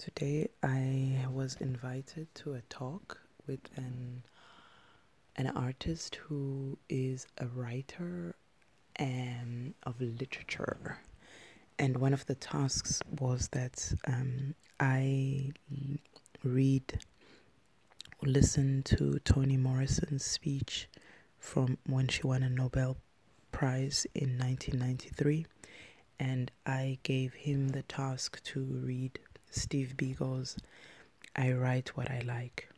Today I was invited to a talk with an an artist who is a writer um, of literature. And one of the tasks was that um, I read or listen to Toni Morrison's speech from when she won a Nobel Prize in 1993. And I gave him the task to read Steve Biko's I Write What I Like.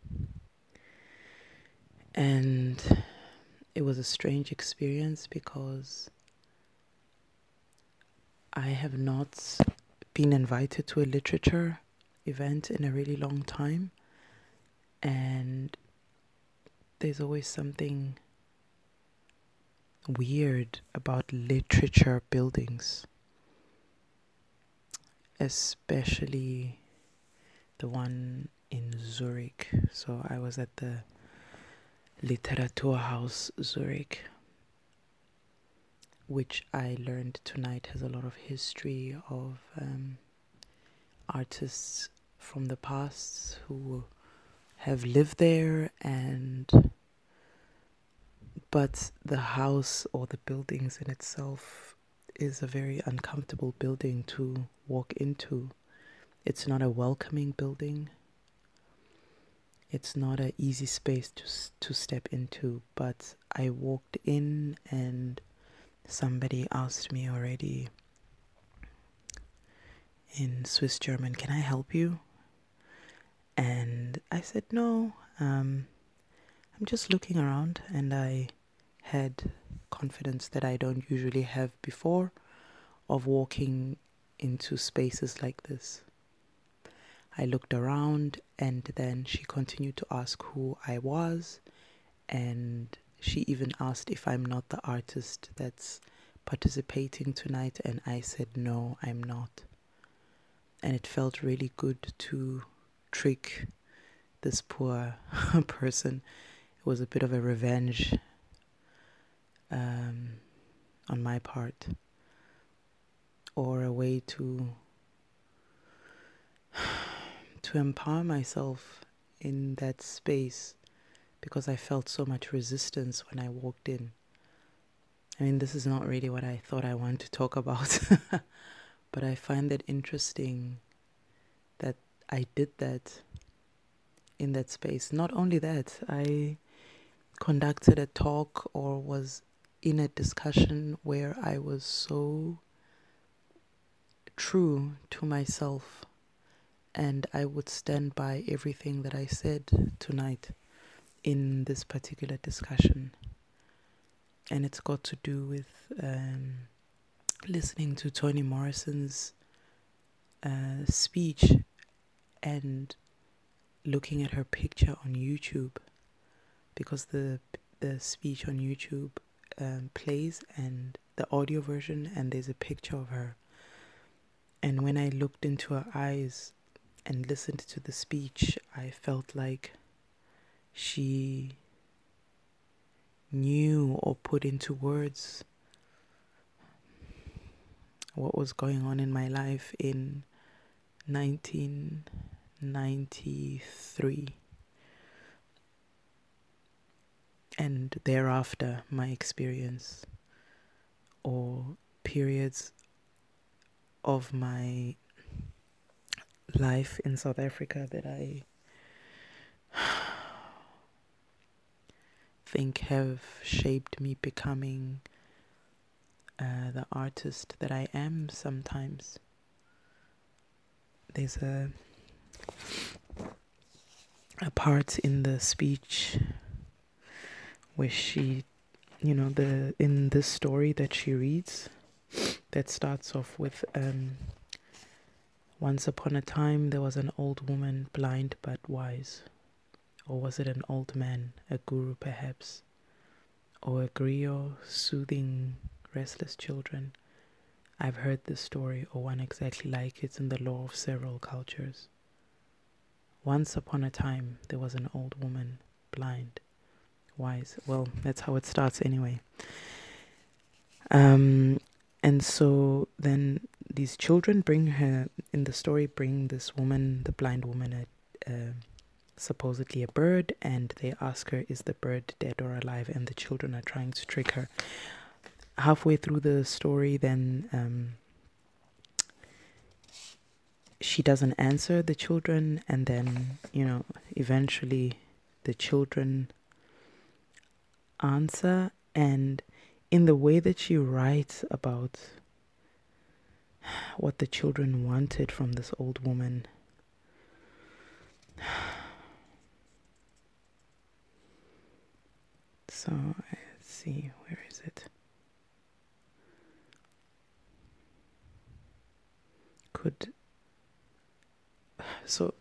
And it was a strange experience because I have not been invited to a literature event in a really long time. And there's always something weird about literature buildings especially the one in Zurich. So I was at the Literaturhaus Zurich, which I learned tonight has a lot of history of um, artists from the past who have lived there and but the house or the buildings in itself is a very uncomfortable building to walk into. It's not a welcoming building. It's not an easy space to to step into, but I walked in and somebody asked me already in Swiss German, "Can I help you?" And I said, "No, um, I'm just looking around," and I had confidence that I don't usually have before of walking into spaces like this. I looked around and then she continued to ask who I was and she even asked if I'm not the artist that's participating tonight and I said no, I'm not. And it felt really good to trick this poor person. It was a bit of a revenge um, on my part or a way to to empower myself in that space because I felt so much resistance when I walked in. I mean, this is not really what I thought I wanted to talk about, but I find it interesting that I did that in that space. Not only that, I conducted a talk or was in a discussion where I was so true to myself and I would stand by everything that I said tonight in this particular discussion. And it's got to do with um, listening to Toni Morrison's uh, speech and looking at her picture on YouTube because the the speech on YouTube um, plays and the audio version and there's a picture of her. And when I looked into her eyes and listened to the speech, I felt like she knew or put into words what was going on in my life in 1993 and thereafter my experience or periods of my life in South Africa that I think have shaped me becoming uh, the artist that I am sometimes. There's a a part in the speech where she you know the in this story that she reads that starts off with um, Once upon a time there was an old woman, blind but wise. Or was it an old man, a guru perhaps? Or a griot soothing restless children? I've heard this story or one exactly like it in the lore of several cultures. Once upon a time there was an old woman, blind, wise. Well, that's how it starts anyway. Um, and so then these children bring her in the story bring this woman the blind woman a, supposedly a bird and they ask her is the bird dead or alive and the children are trying to trick her halfway through the story then um, she doesn't answer the children and then you know eventually the children answer and in the way that she writes about what the children wanted from this old woman. So let's see where is it? Could so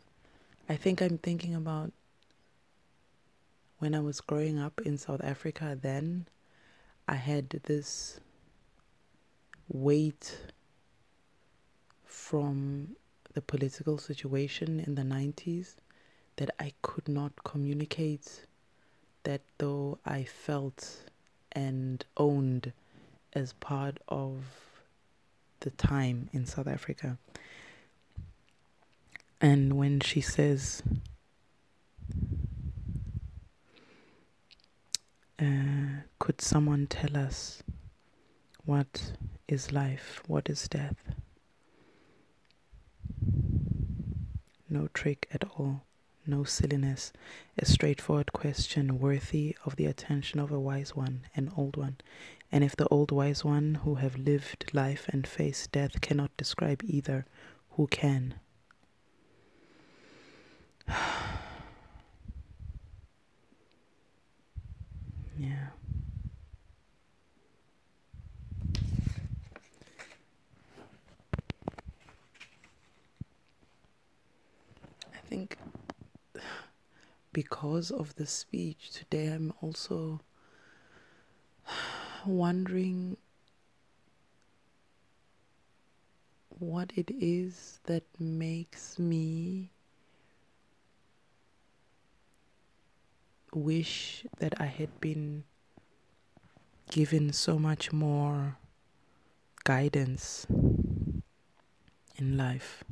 I think I'm thinking about when I was growing up in South Africa then I had this weight from the political situation in the 90s that I could not communicate that though I felt and owned as part of the time in South Africa. And when she says, uh, Could someone tell us what is life? What is death? No trick at all, no silliness, a straightforward question worthy of the attention of a wise one, an old one. And if the old wise one who have lived life and faced death cannot describe either, who can? yeah. I think because of the speech today, I'm also wondering what it is that makes me wish that I had been given so much more guidance in life.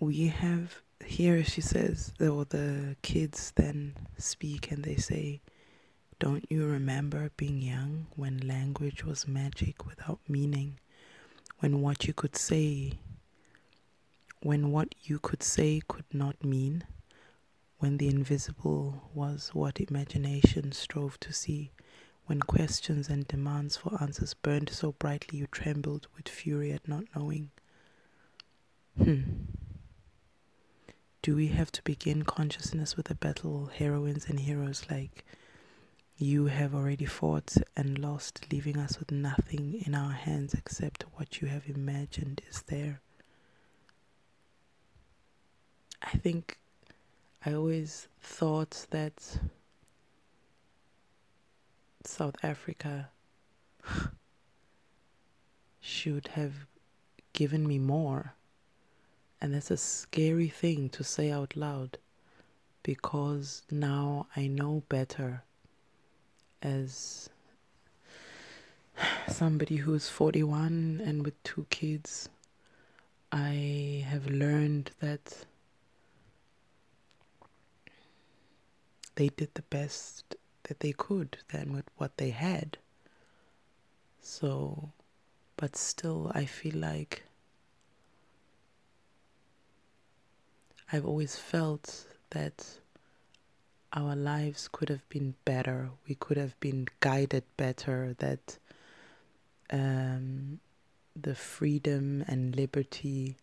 We have here she says, or the kids then speak and they say, Don't you remember being young when language was magic without meaning? When what you could say, when what you could say could not mean? When the invisible was what imagination strove to see? When questions and demands for answers burned so brightly you trembled with fury at not knowing? Hmm. Do we have to begin consciousness with a battle heroines and heroes like you have already fought and lost, leaving us with nothing in our hands except what you have imagined is there? I think I always thought that South Africa should have given me more and that's a scary thing to say out loud because now I know better as somebody who's 41 and with two kids. I have learned that they did the best that they could then with what they had. So, but still, I feel like I've always felt that our lives could have been better. We could have been guided better. That um, the freedom and liberty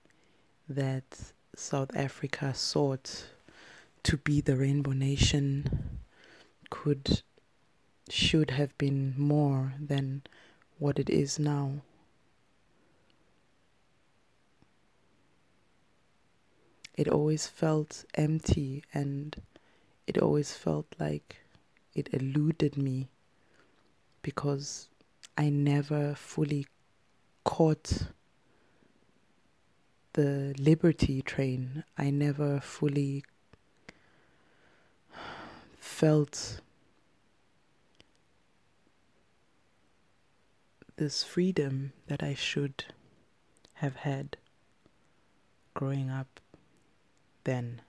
that South Africa sought to be the rainbow nation could should have been more than what it is now. It always felt empty and it always felt like it eluded me because I never fully caught the Liberty train, I never fully felt this freedom that I should have had growing up then.